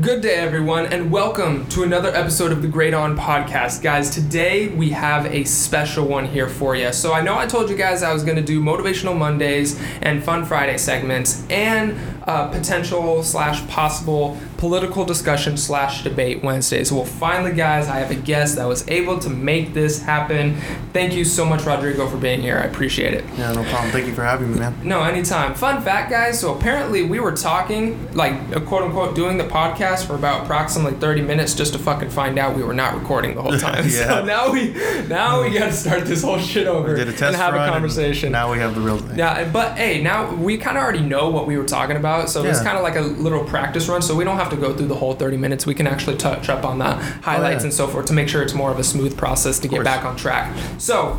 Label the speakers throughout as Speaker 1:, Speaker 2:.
Speaker 1: Good day, everyone, and welcome to another episode of the Great On Podcast. Guys, today we have a special one here for you. So, I know I told you guys I was going to do Motivational Mondays and Fun Friday segments and uh, potential slash possible political discussion slash debate Wednesday. Wednesdays. Well, finally, guys, I have a guest that was able to make this happen. Thank you so much, Rodrigo, for being here. I appreciate it.
Speaker 2: Yeah, no problem. Thank you for having me, man.
Speaker 1: No, anytime. Fun fact, guys. So apparently we were talking, like, quote unquote, doing the podcast for about approximately 30 minutes just to fucking find out we were not recording the whole time.
Speaker 2: Yeah.
Speaker 1: So now we, now we got to start this whole shit over
Speaker 2: We did a test
Speaker 1: and have a conversation.
Speaker 2: Now we have the real thing.
Speaker 1: Yeah, but hey, now we kind of already know what we were talking about, so it's kind of like a little practice run. So we don't have to go through the whole 30 minutes. We can actually touch up on the highlights
Speaker 2: Oh, yeah.
Speaker 1: and so forth to make sure it's more of a smooth process to get back on track. So,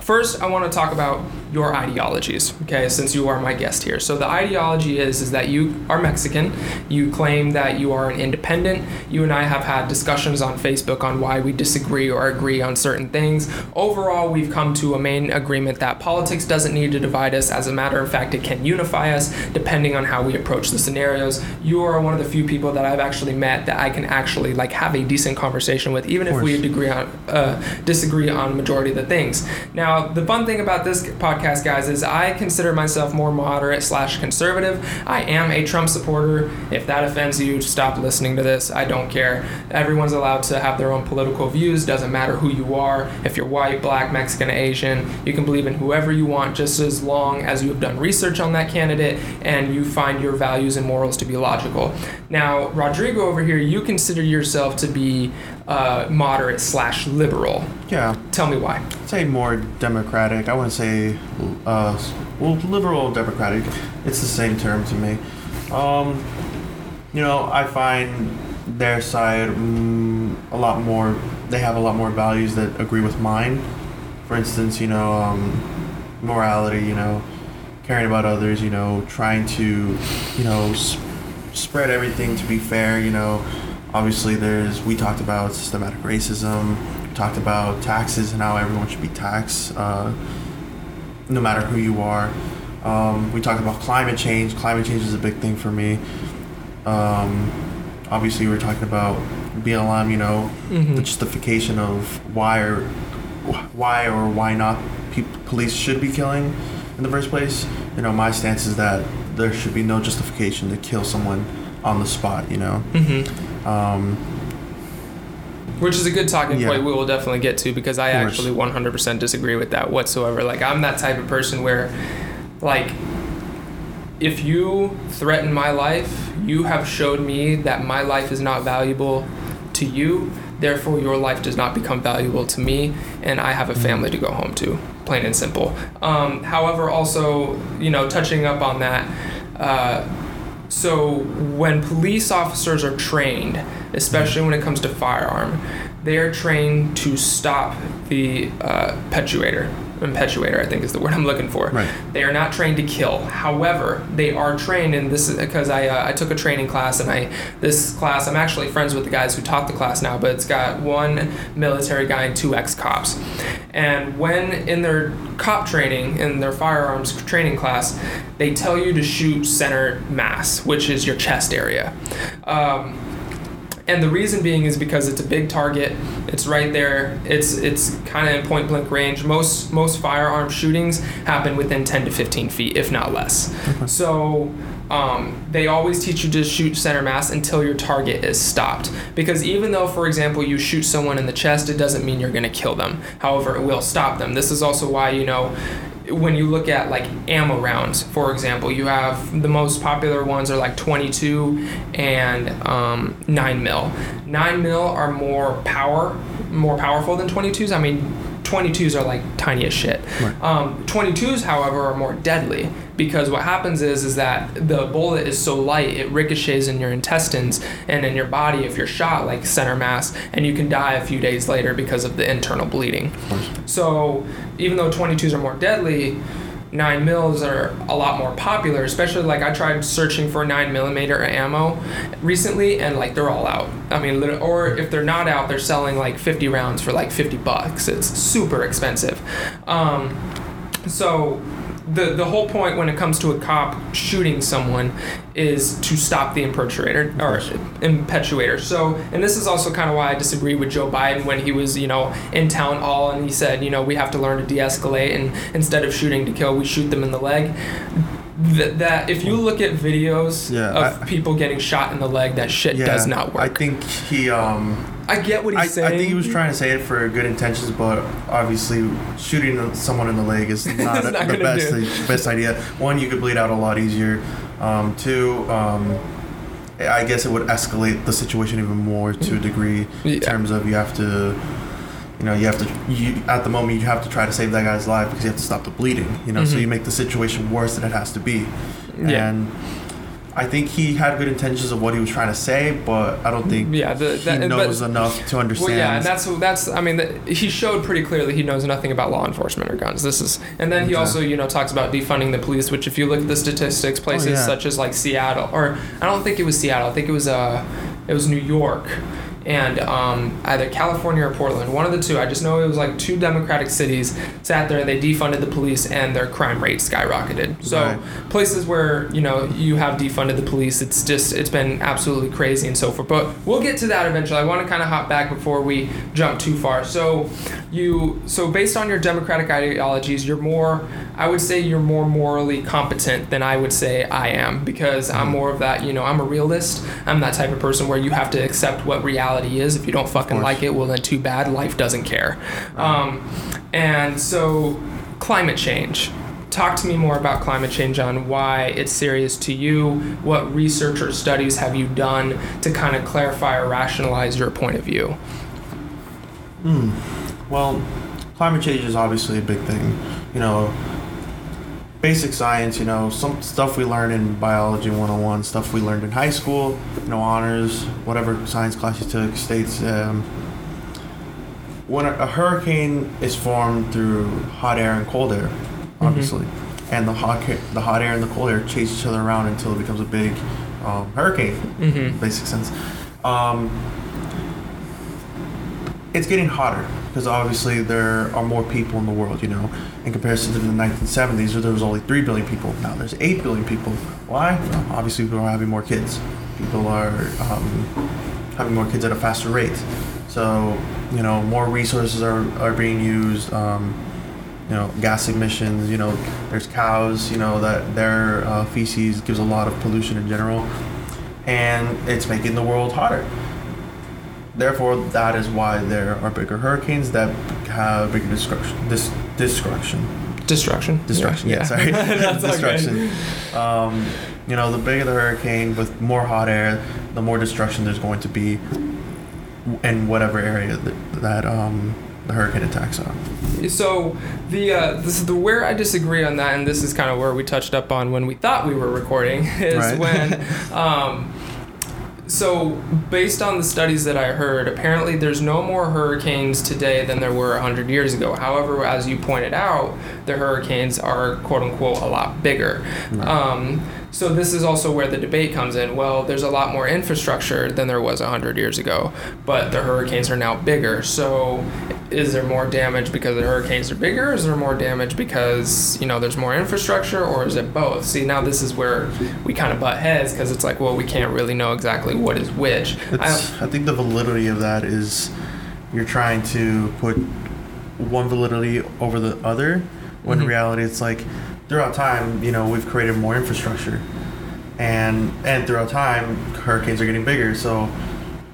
Speaker 1: first, I want to talk about your ideologies. Okay, since you are my guest here. So the ideology is is that you are Mexican. You claim that you are an independent. You and I have had discussions on Facebook on why we disagree or agree on certain things. Overall, we've come to a main agreement that politics doesn't need to divide us. As a matter of fact, it can unify us depending on how we approach the scenarios. You are one of the few people that I've actually met that I can actually like have a decent conversation with, even if we agree on uh, disagree on majority of the things. Now, the fun thing about this podcast, guys, is I consider myself more moderate slash conservative. I am a Trump supporter. If that offends you, stop listening to this. I don't care. Everyone's allowed to have their own political views. Doesn't matter who you are. If you're white, black, Mexican, Asian, you can believe in whoever you want, just as long as you have done research on that candidate and you find your values and morals to be logical. Now, Rodrigo over here, you consider yourself to be uh, moderate slash liberal.
Speaker 2: Yeah,
Speaker 1: Tell me why.
Speaker 2: I'd say more democratic. I wouldn't say, uh, well, liberal democratic. It's the same term to me. Um, you know, I find their side mm, a lot more. They have a lot more values that agree with mine. For instance, you know, um, morality. You know, caring about others. You know, trying to, you know, s- spread everything to be fair. You know, obviously there's we talked about systematic racism. We talked about taxes and how everyone should be taxed, uh, no matter who you are. Um, we talked about climate change. Climate change is a big thing for me. Um, obviously, we were talking about BLM. You know,
Speaker 1: Mhm.
Speaker 2: the justification of why or why or why not peop police should be killing in the first place. You know, my stance is that there should be no justification to kill someone on the spot. You know,
Speaker 1: Mm-hmm.
Speaker 2: Um,
Speaker 1: Which is a good talking
Speaker 2: Yeah.
Speaker 1: point we will definitely get to because I actually 100% disagree with that whatsoever. Like, I'm that type of person where, like, if you threaten my life, you have showed me that my life is not valuable to you. Therefore, your life does not become valuable to me, and I have a family to go home to. Plain and simple. Um, however, also, you know, touching up on that, uh, so when police officers are trained, especially when it comes to firearm, they are trained to stop the uh, perpetuator. Impetuator, I think is the word I'm looking for.
Speaker 2: Right.
Speaker 1: They are not trained to kill. However, they are trained, and this is because I uh, I took a training class, and I this class I'm actually friends with the guys who taught the class now, but it's got one military guy and two ex cops, and when in their cop training in their firearms training class, they tell you to shoot center mass, which is your chest area. Um, and the reason being is because it's a big target. It's right there. It's it's kind of in point blank range. Most most firearm shootings happen within 10 to 15 feet, if not less. So um, they always teach you to shoot center mass until your target is stopped. Because even though, for example, you shoot someone in the chest, it doesn't mean you're going to kill them. However, it will stop them. This is also why you know when you look at like ammo rounds, for example, you have the most popular ones are like 22 and um, 9 mil. 9 mil are more power, more powerful than 22s. I mean, 22s are like tiny as shit.
Speaker 2: Right.
Speaker 1: Um, 22s, however, are more deadly because what happens is is that the bullet is so light it ricochets in your intestines and in your body if you're shot like center mass and you can die a few days later because of the internal bleeding. So even though 22s are more deadly, nine mils are a lot more popular. Especially like I tried searching for nine millimeter ammo recently, and like they're all out. I mean, or if they're not out, they're selling like 50 rounds for like 50 bucks. It's super expensive. Um, so the the whole point when it comes to a cop shooting someone is to stop the impersonator or impetuator. So, and this is also kind of why I disagree with Joe Biden when he was, you know, in town hall and he said, you know, we have to learn to de-escalate and instead of shooting to kill, we shoot them in the leg. That, that if you look at videos
Speaker 2: Yeah,
Speaker 1: of
Speaker 2: I-
Speaker 1: people getting shot in the leg, that shit
Speaker 2: Yeah,
Speaker 1: does not work.
Speaker 2: I think he um
Speaker 1: I get what
Speaker 2: I, I
Speaker 1: he's saying.
Speaker 2: I think he was trying to say it for good intentions, but obviously shooting someone in the leg is not,
Speaker 1: not
Speaker 2: the best
Speaker 1: do
Speaker 2: best idea. One, you could bleed out a lot easier. Um, two, um, I guess it would escalate the situation even more to a degree in terms of you have to. You know, you have to. You at the moment you have to try to save that guy's life because you have to stop the bleeding. You know, so
Speaker 1: Mhm.
Speaker 2: you make the situation worse than it has to be.
Speaker 1: Yeah.
Speaker 2: And I think he had good intentions of what he was trying to say, but I don't think
Speaker 1: Yeah, the,
Speaker 2: he
Speaker 1: that, but-
Speaker 2: knows enough to understand.
Speaker 1: Well, yeah, and that's that's. I mean, the, he showed pretty clearly he knows nothing about law enforcement or guns. This is, and then he also, you know, talks about defunding the police. Which, if you look at the statistics, places
Speaker 2: Oh, yeah.
Speaker 1: such as like Seattle, or I don't think it was Seattle. I think it was uh, it was New York, and um, either California or Portland, one of the two. I just know it was like two Democratic cities sat there and they defunded the police, and their crime rate skyrocketed. So
Speaker 2: Right.
Speaker 1: places where you know you have defunded the police it's just it's been absolutely crazy and so forth but we'll get to that eventually i want to kind of hop back before we jump too far so you so based on your democratic ideologies you're more i would say you're more morally competent than i would say i am because i'm more of that you know i'm a realist. I'm that type of person where you have to accept what reality is. If you don't fucking like it well then too bad. Life doesn't care. Um, and so climate change. Talk to me more about climate change on why it's serious to you. What research or studies have you done to kind of clarify or rationalize your point of view?
Speaker 2: Hmm. Well, climate change is obviously a big thing. You know, basic science, you know, some stuff we learn in biology 101, stuff we learned in high school, you know, honors, whatever science class you took, states. Um, when a, a hurricane is formed through hot air and cold air, obviously, and the hot, the hot air and the cold air chase each other around until it becomes a big um, hurricane
Speaker 1: mm-hmm.
Speaker 2: basic sense. Um, it's getting hotter because obviously there are more people in the world. You know, in comparison to the 1970s, where there was only three billion people. Now there's eight billion people. Why? Well, obviously, people are having more kids. People are um, having more kids at a faster rate. So you know, more resources are, are being used. Um, you know, gas emissions. You know, there's cows. You know that their uh, feces gives a lot of pollution in general and it's making the world hotter. Therefore, that is why there are bigger hurricanes that have bigger destruction. Dis- destruction.
Speaker 1: destruction
Speaker 2: Destruction. Yeah, sorry.
Speaker 1: All good.
Speaker 2: destruction. Um, you know, the bigger the hurricane with more hot air, the more destruction there's going to be in whatever area that, that um, the hurricane attacks on.
Speaker 1: So the uh, this is the where I disagree on that, and this is kind of where we touched up on when we thought we were recording is
Speaker 2: Right.
Speaker 1: when. Um, so based on the studies that I heard, apparently there's no more hurricanes today than there were 100 years ago. However, as you pointed out, the hurricanes are quote unquote a lot bigger.
Speaker 2: Right.
Speaker 1: Um, so this is also where the debate comes in. Well, there's a lot more infrastructure than there was 100 years ago, but the hurricanes are now bigger. So is there more damage because the hurricanes are bigger? Is there more damage because, you know, there's more infrastructure or is it both? See, now this is where we kind of butt heads because it's like, well, we can't really know exactly what is which. I,
Speaker 2: I think the validity of that is you're trying to put one validity over the other, when in
Speaker 1: Mhm.
Speaker 2: reality it's like throughout time, you know, we've created more infrastructure, and and throughout time, hurricanes are getting bigger. So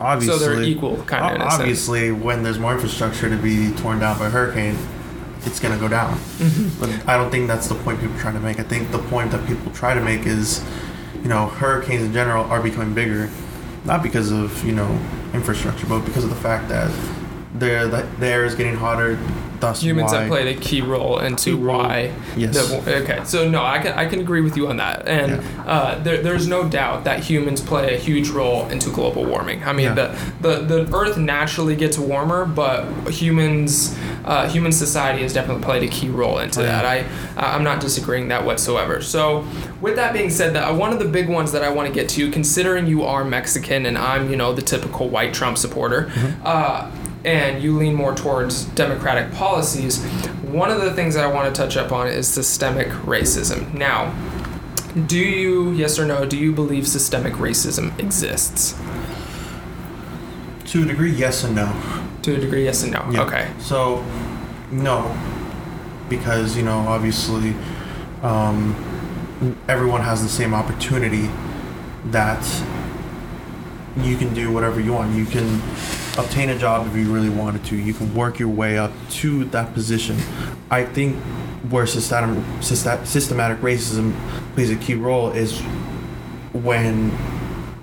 Speaker 2: obviously,
Speaker 1: so they're equal, kind of,
Speaker 2: obviously, when there's more infrastructure to be torn down by a hurricane, it's gonna go down.
Speaker 1: Mhm.
Speaker 2: But I don't think that's the point people are trying to make. I think the point that people try to make is, you know, hurricanes in general are becoming bigger, not because of you know infrastructure, but because of the fact that they're, the, the air is getting hotter. Thus,
Speaker 1: Humans
Speaker 2: why,
Speaker 1: have played a key role into
Speaker 2: Key
Speaker 1: why
Speaker 2: Yes.
Speaker 1: The, okay, so no, I can I can agree with you on that, and uh, there, there's no doubt that humans play a huge role into global warming. I mean,
Speaker 2: Yeah.
Speaker 1: the, the the Earth naturally gets warmer, but humans, uh, human society has definitely played a key role into
Speaker 2: Oh, yeah.
Speaker 1: that. I I'm not disagreeing that whatsoever. So, with that being said, that one of the big ones that I want to get to, considering you are Mexican and I'm you know the typical white Trump supporter.
Speaker 2: Mm-hmm.
Speaker 1: Uh, and you lean more towards democratic policies, one of the things I want to touch up on is systemic racism. Now, do you, yes or no, do you believe systemic racism exists?
Speaker 2: To a degree, yes and no.
Speaker 1: To a degree, yes and no.
Speaker 2: Yeah.
Speaker 1: Okay.
Speaker 2: So, no, because you know, obviously, um, everyone has the same opportunity that you can do whatever you want. You can obtain a job if you really wanted to. You can work your way up to that position. I think where system, systematic racism plays a key role is when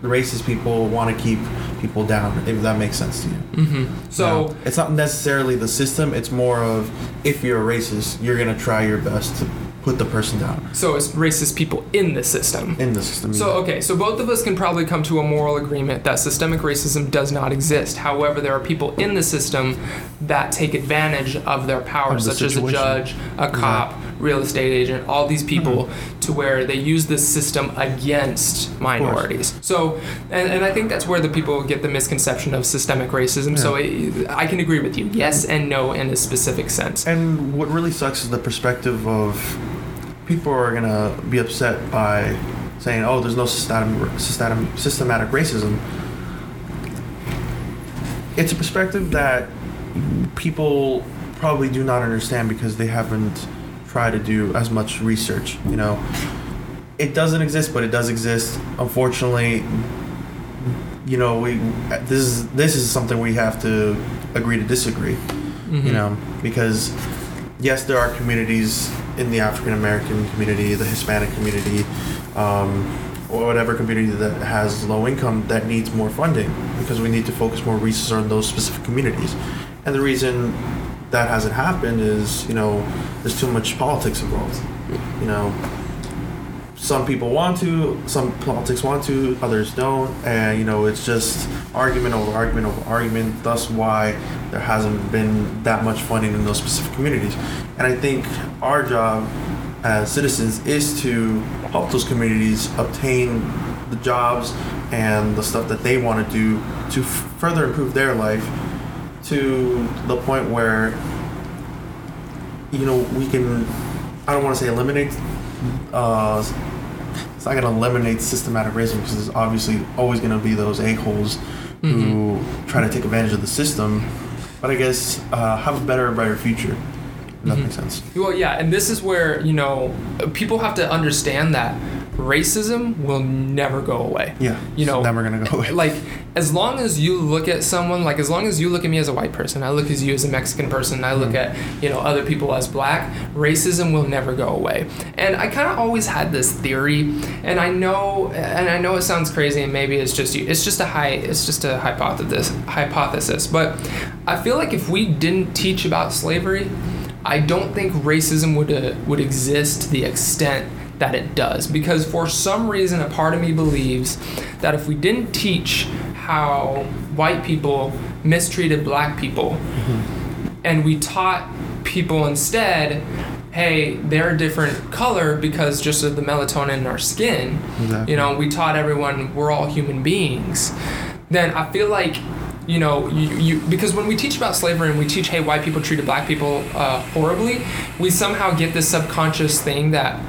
Speaker 2: the racist people want to keep people down, if that makes sense to you.
Speaker 1: Mm-hmm. So,
Speaker 2: No, it's not necessarily the system. It's more of if you're a racist, you're gonna try your best to put the person down
Speaker 1: so it's racist people in the system.
Speaker 2: in the system.
Speaker 1: So okay, so both of us can probably come to a moral agreement that systemic racism does not exist. However, there are people in the system that take advantage of their power,
Speaker 2: Of the
Speaker 1: such as a judge, a cop, real estate agent, all these people,
Speaker 2: Mm-hmm.
Speaker 1: to where they use this system against minorities. So, and, and I think that's where the people get the misconception of systemic racism. So it, I can agree with you, yes and no in a specific sense.
Speaker 2: and what really sucks is the perspective of people are gonna be upset by saying, "Oh, there's no systematic systematic, systematic racism." It's a perspective that people probably do not understand because they haven't tried to do as much research. You know, it doesn't exist, but it does exist. Unfortunately, you know, we this is this is something we have to agree to disagree.
Speaker 1: Mhm.
Speaker 2: You know, because yes, there are communities in the African American community, the Hispanic community, um, or whatever community that has low income that needs more funding because we need to focus more resources on those specific communities. And the reason that hasn't happened is, you know, there's too much politics involved. You know, some people want to, some politics want to, others don't, and you know, it's just argument over argument over argument. Thus, why there hasn't been that much funding in those specific communities. And I think our job as citizens is to help those communities obtain the jobs and the stuff that they want to do to further improve their life to the point where you know we can i don't want to say eliminate uh, it's not going to eliminate systematic racism because there's obviously always going to be those a-holes who try to take advantage of the system. But i guess uh, have a better brighter future if that
Speaker 1: Mhm.
Speaker 2: makes sense.
Speaker 1: Well, yeah, and this is where, you know, people have to understand that racism will never go away.
Speaker 2: yeah
Speaker 1: You know,
Speaker 2: never going to go away
Speaker 1: Like, as long as you look at someone, like, as long as you look at me as a white person, I look at you as a Mexican person, I look
Speaker 2: Mhm.
Speaker 1: at, you know, other people as black, racism will never go away. And I kind of always had this theory, and I know, and I know it sounds crazy, and maybe it's just you, it's just a high, it's just a hypothesis, hypothesis, but I feel like if we didn't teach about slavery, I don't think racism would uh, would exist to the extent that it does because for some reason a part of me believes that if we didn't teach how white people mistreated black people and we taught people instead hey they're a different color because just of the melatonin in our skin
Speaker 2: Exactly.
Speaker 1: you know we taught everyone we're all human beings then i feel like you know you, you because when we teach about slavery and we teach hey white people treated black people uh, horribly we somehow get this subconscious thing that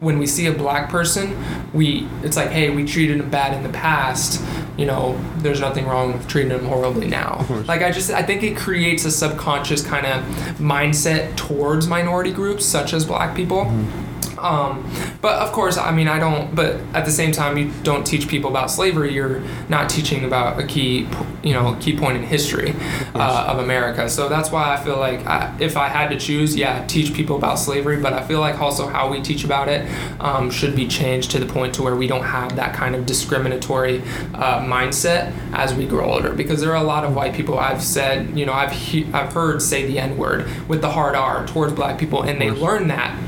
Speaker 1: when we see a black person we it's like hey we treated them bad in the past you know there's nothing wrong with treating them horribly now. like i just i think it creates a subconscious kind of mindset towards minority groups such as black people mm-hmm. Um, but of course, I mean, I don't. But at the same time, you don't teach people about slavery. You're not teaching about a key, you know, key point in history uh, of America. So that's why I feel like I, if I had to choose, yeah, teach people about slavery. But I feel like also how we teach about it um, should be changed to the point to where we don't have that kind of discriminatory uh, mindset as we grow older. Because there are a lot of white people I've said, you know, I've he- I've heard say the N word with the hard R towards black people, and they learn that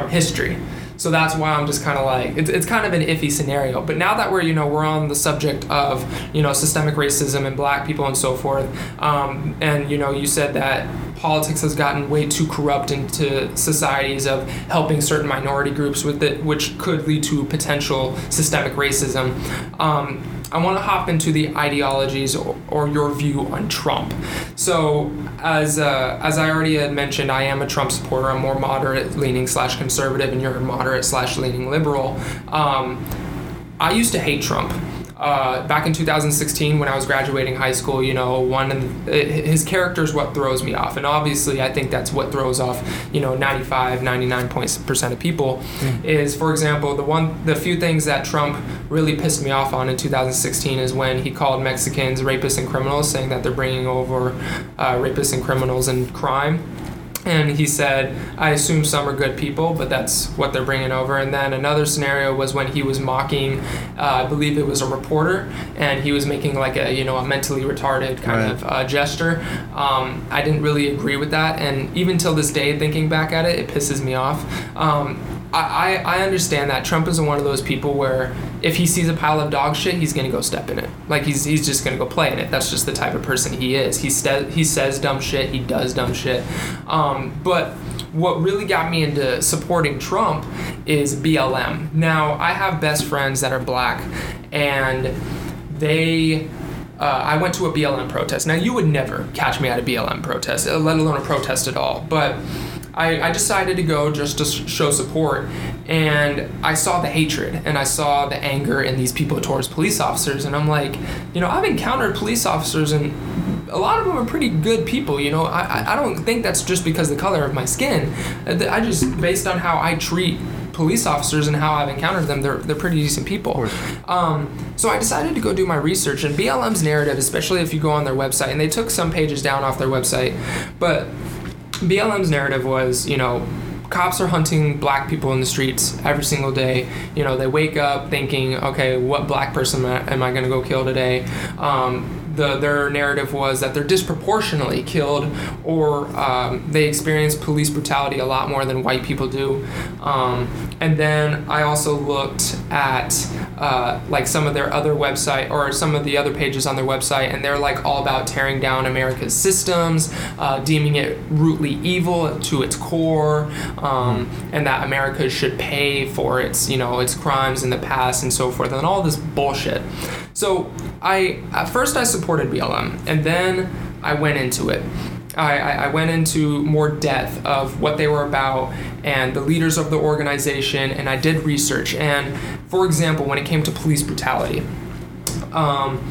Speaker 1: from history. So that's why I'm just kind of like it's, it's kind of an iffy scenario. But now that we're you know we're on the subject of you know systemic racism and black people and so forth, um, and you know you said that politics has gotten way too corrupt into societies of helping certain minority groups with it, which could lead to potential systemic racism. Um, I want to hop into the ideologies or, or your view on Trump. So, as uh, as I already had mentioned, I am a Trump supporter. I'm more moderate leaning slash conservative, and you're moderate slash leaning liberal. Um, I used to hate Trump. Uh, back in 2016 when I was graduating high school, you know, one of his character is what throws me off, and obviously I think that's what throws off, you know, 95, 99 points percent of people. Mm. Is for example the one the few things that Trump really pissed me off on in 2016 is when he called Mexicans rapists and criminals, saying that they're bringing over uh, rapists and criminals and crime and he said, I assume some are good people, but that's what they're bringing over. And then another scenario was when he was mocking, uh, I believe it was a reporter, and he was making like a you know a mentally retarded kind right. of uh, gesture. Um, I didn't really agree with that, and even till this day, thinking back at it, it pisses me off. Um, I, I understand that Trump isn't one of those people where if he sees a pile of dog shit, he's gonna go step in it. Like he's he's just gonna go play in it. That's just the type of person he is. He st- he says dumb shit. He does dumb shit. Um, but what really got me into supporting Trump is BLM. Now I have best friends that are black, and they. Uh, I went to a BLM protest. Now you would never catch me at a BLM protest, let alone a protest at all. But I, I decided to go just to show support. And I saw the hatred and I saw the anger in these people towards police officers. And I'm like, you know, I've encountered police officers and a lot of them are pretty good people. You know, I, I don't think that's just because of the color of my skin. I just, based on how I treat police officers and how I've encountered them, they're, they're pretty decent people. Um, so I decided to go do my research. And BLM's narrative, especially if you go on their website, and they took some pages down off their website, but BLM's narrative was, you know, cops are hunting black people in the streets every single day. You know, they wake up thinking, okay, what black person am I, going to go kill today? Um, the, their narrative was that they're disproportionately killed or um, they experience police brutality a lot more than white people do. Um, and then I also looked at uh, like some of their other website or some of the other pages on their website, and they're like all about tearing down America's systems, uh, deeming it rootly evil to its core, um, and that America should pay for its you know its crimes in the past and so forth, and all this bullshit. So I at first I supported BLM, and then I went into it. I, I went into more depth of what they were about and the leaders of the organization, and I did research. And for example, when it came to police brutality, um,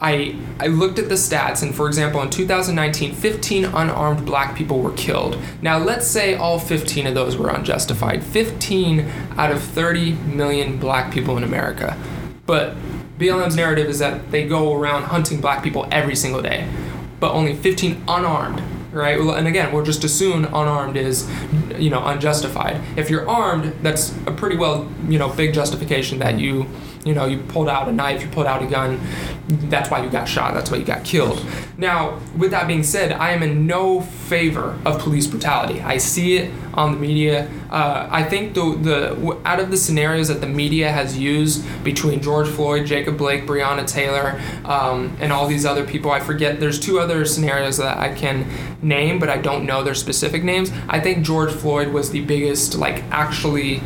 Speaker 1: I, I looked at the stats, and for example, in 2019, 15 unarmed black people were killed. Now, let's say all 15 of those were unjustified. 15 out of 30 million black people in America. But BLM's narrative is that they go around hunting black people every single day, but only 15 unarmed, right? And again, we'll just assume unarmed is, you know, unjustified. If you're armed, that's a pretty well, you know, big justification that you you know, you pulled out a knife, you pulled out a gun, that's why you got shot, that's why you got killed. Now, with that being said, I am in no favor of police brutality. I see it on the media. Uh, I think the, the out of the scenarios that the media has used between George Floyd, Jacob Blake, Breonna Taylor, um, and all these other people, I forget. There's two other scenarios that I can name, but I don't know their specific names. I think George Floyd was the biggest, like actually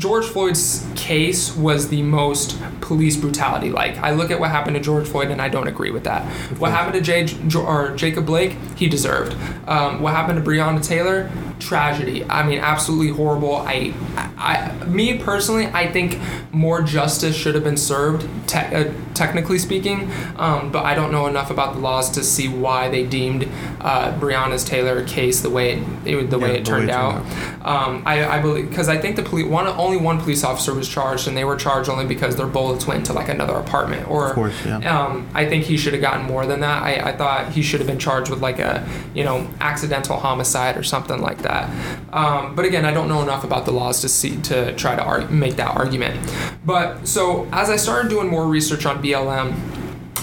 Speaker 1: George Floyd's case was the most police brutality like. I look at what happened to George Floyd and I don't agree with that. What happened to Jay, or Jacob Blake, he deserved. Um, what happened to Breonna Taylor, tragedy. I mean, absolutely horrible. I, I, me personally, I think more justice should have been served, te- uh, technically speaking. Um, but I don't know enough about the laws to see why they deemed uh, Breonna's Taylor case the way it, it the yeah, way it turned way out. Um, I, I believe because I think the police one only one police officer was charged, and they were charged only because their bullets went into like another apartment. Or
Speaker 2: of course, yeah.
Speaker 1: Um, I think he should have gotten more than that. I, I thought he should have been charged with like a you know accidental homicide or something like that that. Um, but again, I don't know enough about the laws to see to try to argue, make that argument. But so as I started doing more research on BLM,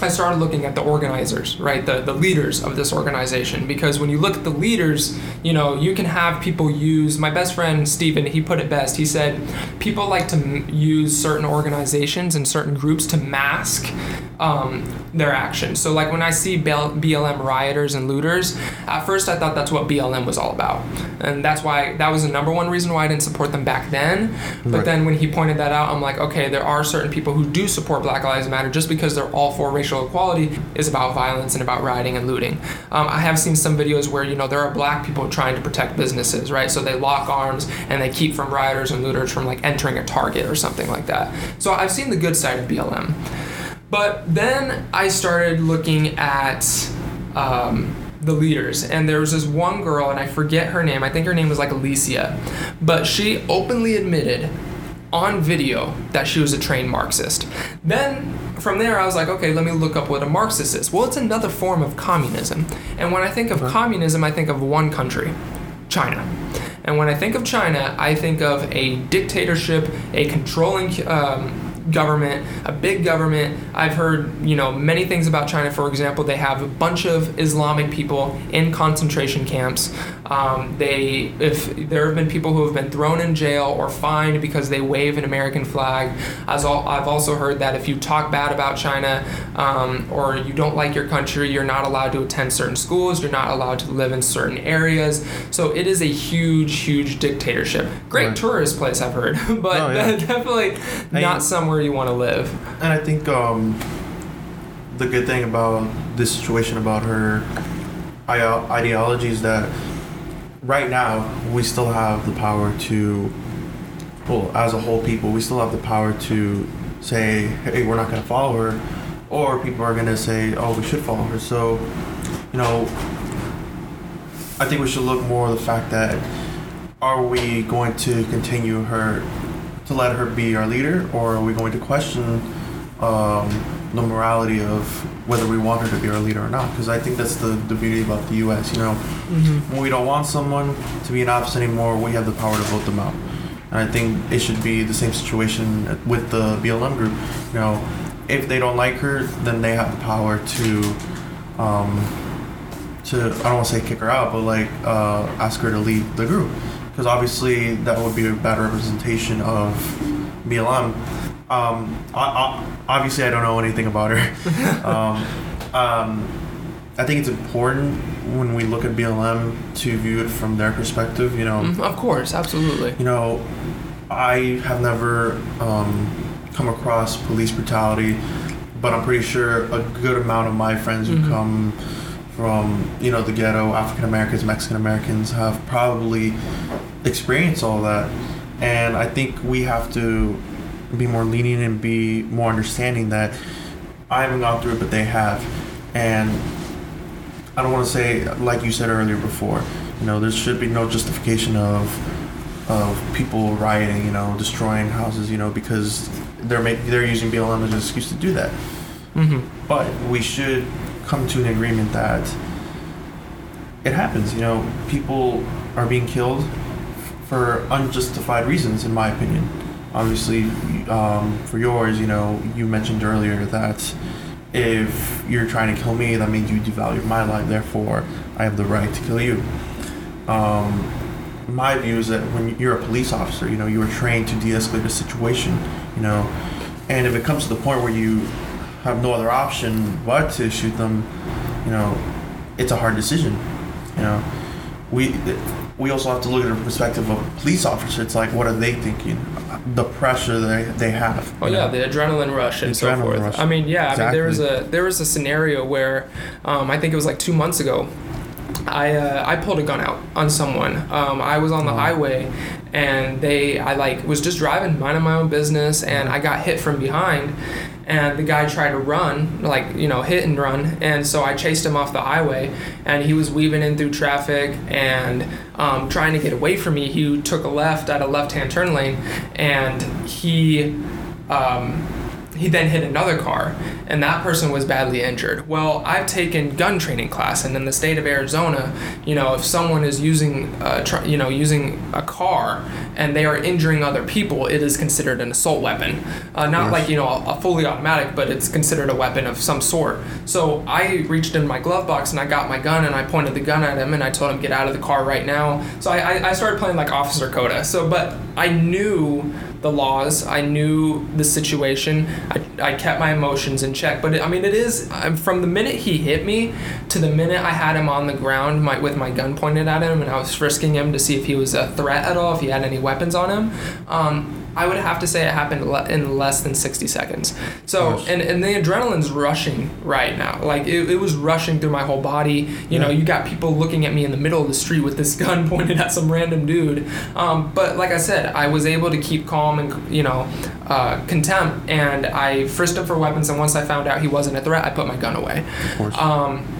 Speaker 1: I started looking at the organizers, right? The, the leaders of this organization. Because when you look at the leaders, you know, you can have people use, my best friend Steven, he put it best. He said, people like to m- use certain organizations and certain groups to mask um, their actions. So like when I see BL- BLM rioters and looters, at first I thought that's what BLM was all about, and that's why that was the number one reason why I didn't support them back then. But
Speaker 2: Right.
Speaker 1: then when he pointed that out, I'm like, okay, there are certain people who do support Black Lives Matter just because they're all for racial equality is about violence and about rioting and looting. Um, I have seen some videos where you know there are black people trying to protect businesses, right? So they lock arms and they keep from rioters and looters from like entering a Target or something like that. So I've seen the good side of BLM. But then I started looking at um, the leaders, and there was this one girl, and I forget her name. I think her name was like Alicia, but she openly admitted on video that she was a trained Marxist. Then from there, I was like, okay, let me look up what a Marxist is. Well, it's another form of communism. And when I think of communism, I think of one country China. And when I think of China, I think of a dictatorship, a controlling um, government, a big government. I've heard, you know, many things about China. For example, they have a bunch of Islamic people in concentration camps. Um, they, if there have been people who have been thrown in jail or fined because they wave an American flag. As all, I've also heard that if you talk bad about China um, or you don't like your country, you're not allowed to attend certain schools. You're not allowed to live in certain areas. So it is a huge, huge dictatorship. Great
Speaker 2: Right.
Speaker 1: tourist place, I've heard, but
Speaker 2: Oh, yeah.
Speaker 1: definitely
Speaker 2: Hey.
Speaker 1: not somewhere you want to live.
Speaker 2: And I think um, the good thing about this situation about her ideology is that right now we still have the power to, well, as a whole people, we still have the power to say, hey, we're not going to follow her, or people are going to say, oh, we should follow her. So, you know, I think we should look more at the fact that are we going to continue her to let her be our leader, or are we going to question um, the morality of whether we want her to be our leader or not? Because I think that's the, the beauty about the U.S. You know, when we don't want someone to be in office anymore, we have the power to vote them out. And I think it should be the same situation with the BLM group. You know, if they don't like her, then they have the power to, um, to I don't want to say kick her out, but like uh, ask her to leave the group, because obviously that would be a bad representation of BLM. Um, I, I, obviously, I don't know anything about her. um, um, I think it's important when we look at BLM to view it from their perspective. You know,
Speaker 1: Mm, Of course, absolutely.
Speaker 2: you know, I have never um, come across police brutality, but I'm pretty sure a good amount of my friends who
Speaker 1: Mhm.
Speaker 2: come from, you know, the ghetto, African Americans, Mexican Americans, have probably experienced all that. And I think we have to be more lenient and be more understanding that I haven't gone through it, but they have. And I don't want to say, like you said earlier before, you know, there should be no justification of of people rioting, you know, destroying houses, you know, because they're make, they're using BLM as an excuse to do that.
Speaker 1: hmm
Speaker 2: But we should come to an agreement that it happens. You know, people are being killed for unjustified reasons, in my opinion. Obviously, um, for yours, you know, you mentioned earlier that if you're trying to kill me, that means you devalue my life. Therefore, I have the right to kill you. Um, my view is that when you're a police officer, you know, you are trained to de-escalate a situation, you know, and if it comes to the point where you have no other option but to shoot them, you know, it's a hard decision. You know, we we also have to look at the perspective of a police officer. It's like, what are they thinking? The pressure they they have.
Speaker 1: Oh yeah,
Speaker 2: know?
Speaker 1: the adrenaline rush and so forth.
Speaker 2: rush.
Speaker 1: I mean, yeah, I mean there was a there was a scenario where um, I think it was like two months ago. I uh, I pulled a gun out on someone. Um, I was on the highway, and they I like was just driving, minding my own business, and I got hit from behind, and the guy tried to run, like you know, hit and run, and so I chased him off the highway, and he was weaving in through traffic and um, trying to get away from me. He took a left at a left-hand turn lane, and he. Um, he then hit another car and that person was badly injured well i've taken gun training class and in the state of arizona you know if someone is using uh, tr- you know using a car and they are injuring other people it is considered an assault weapon uh, not
Speaker 2: Yes.
Speaker 1: like you know a, a fully automatic but it's considered a weapon of some sort so i reached in my glove box and i got my gun and i pointed the gun at him and i told him get out of the car right now so i, I, I started playing like officer coda so but i knew the laws. I knew the situation. I, I kept my emotions in check. But it, I mean, it is um, from the minute he hit me to the minute I had him on the ground my, with my gun pointed at him and I was frisking him to see if he was a threat at all, if he had any weapons on him. Um, I would have to say it happened in less than 60 seconds. So, and, and the adrenaline's rushing right now. Like, it, it was rushing through my whole body. You know, you got people looking at me in the middle of the street with this gun pointed at some random dude. Um, but like I said, I was able to keep calm and, you know, uh, contempt, and I frisked him for weapons. And once I found out he wasn't a threat, I put my gun away.
Speaker 2: Of course.
Speaker 1: Um,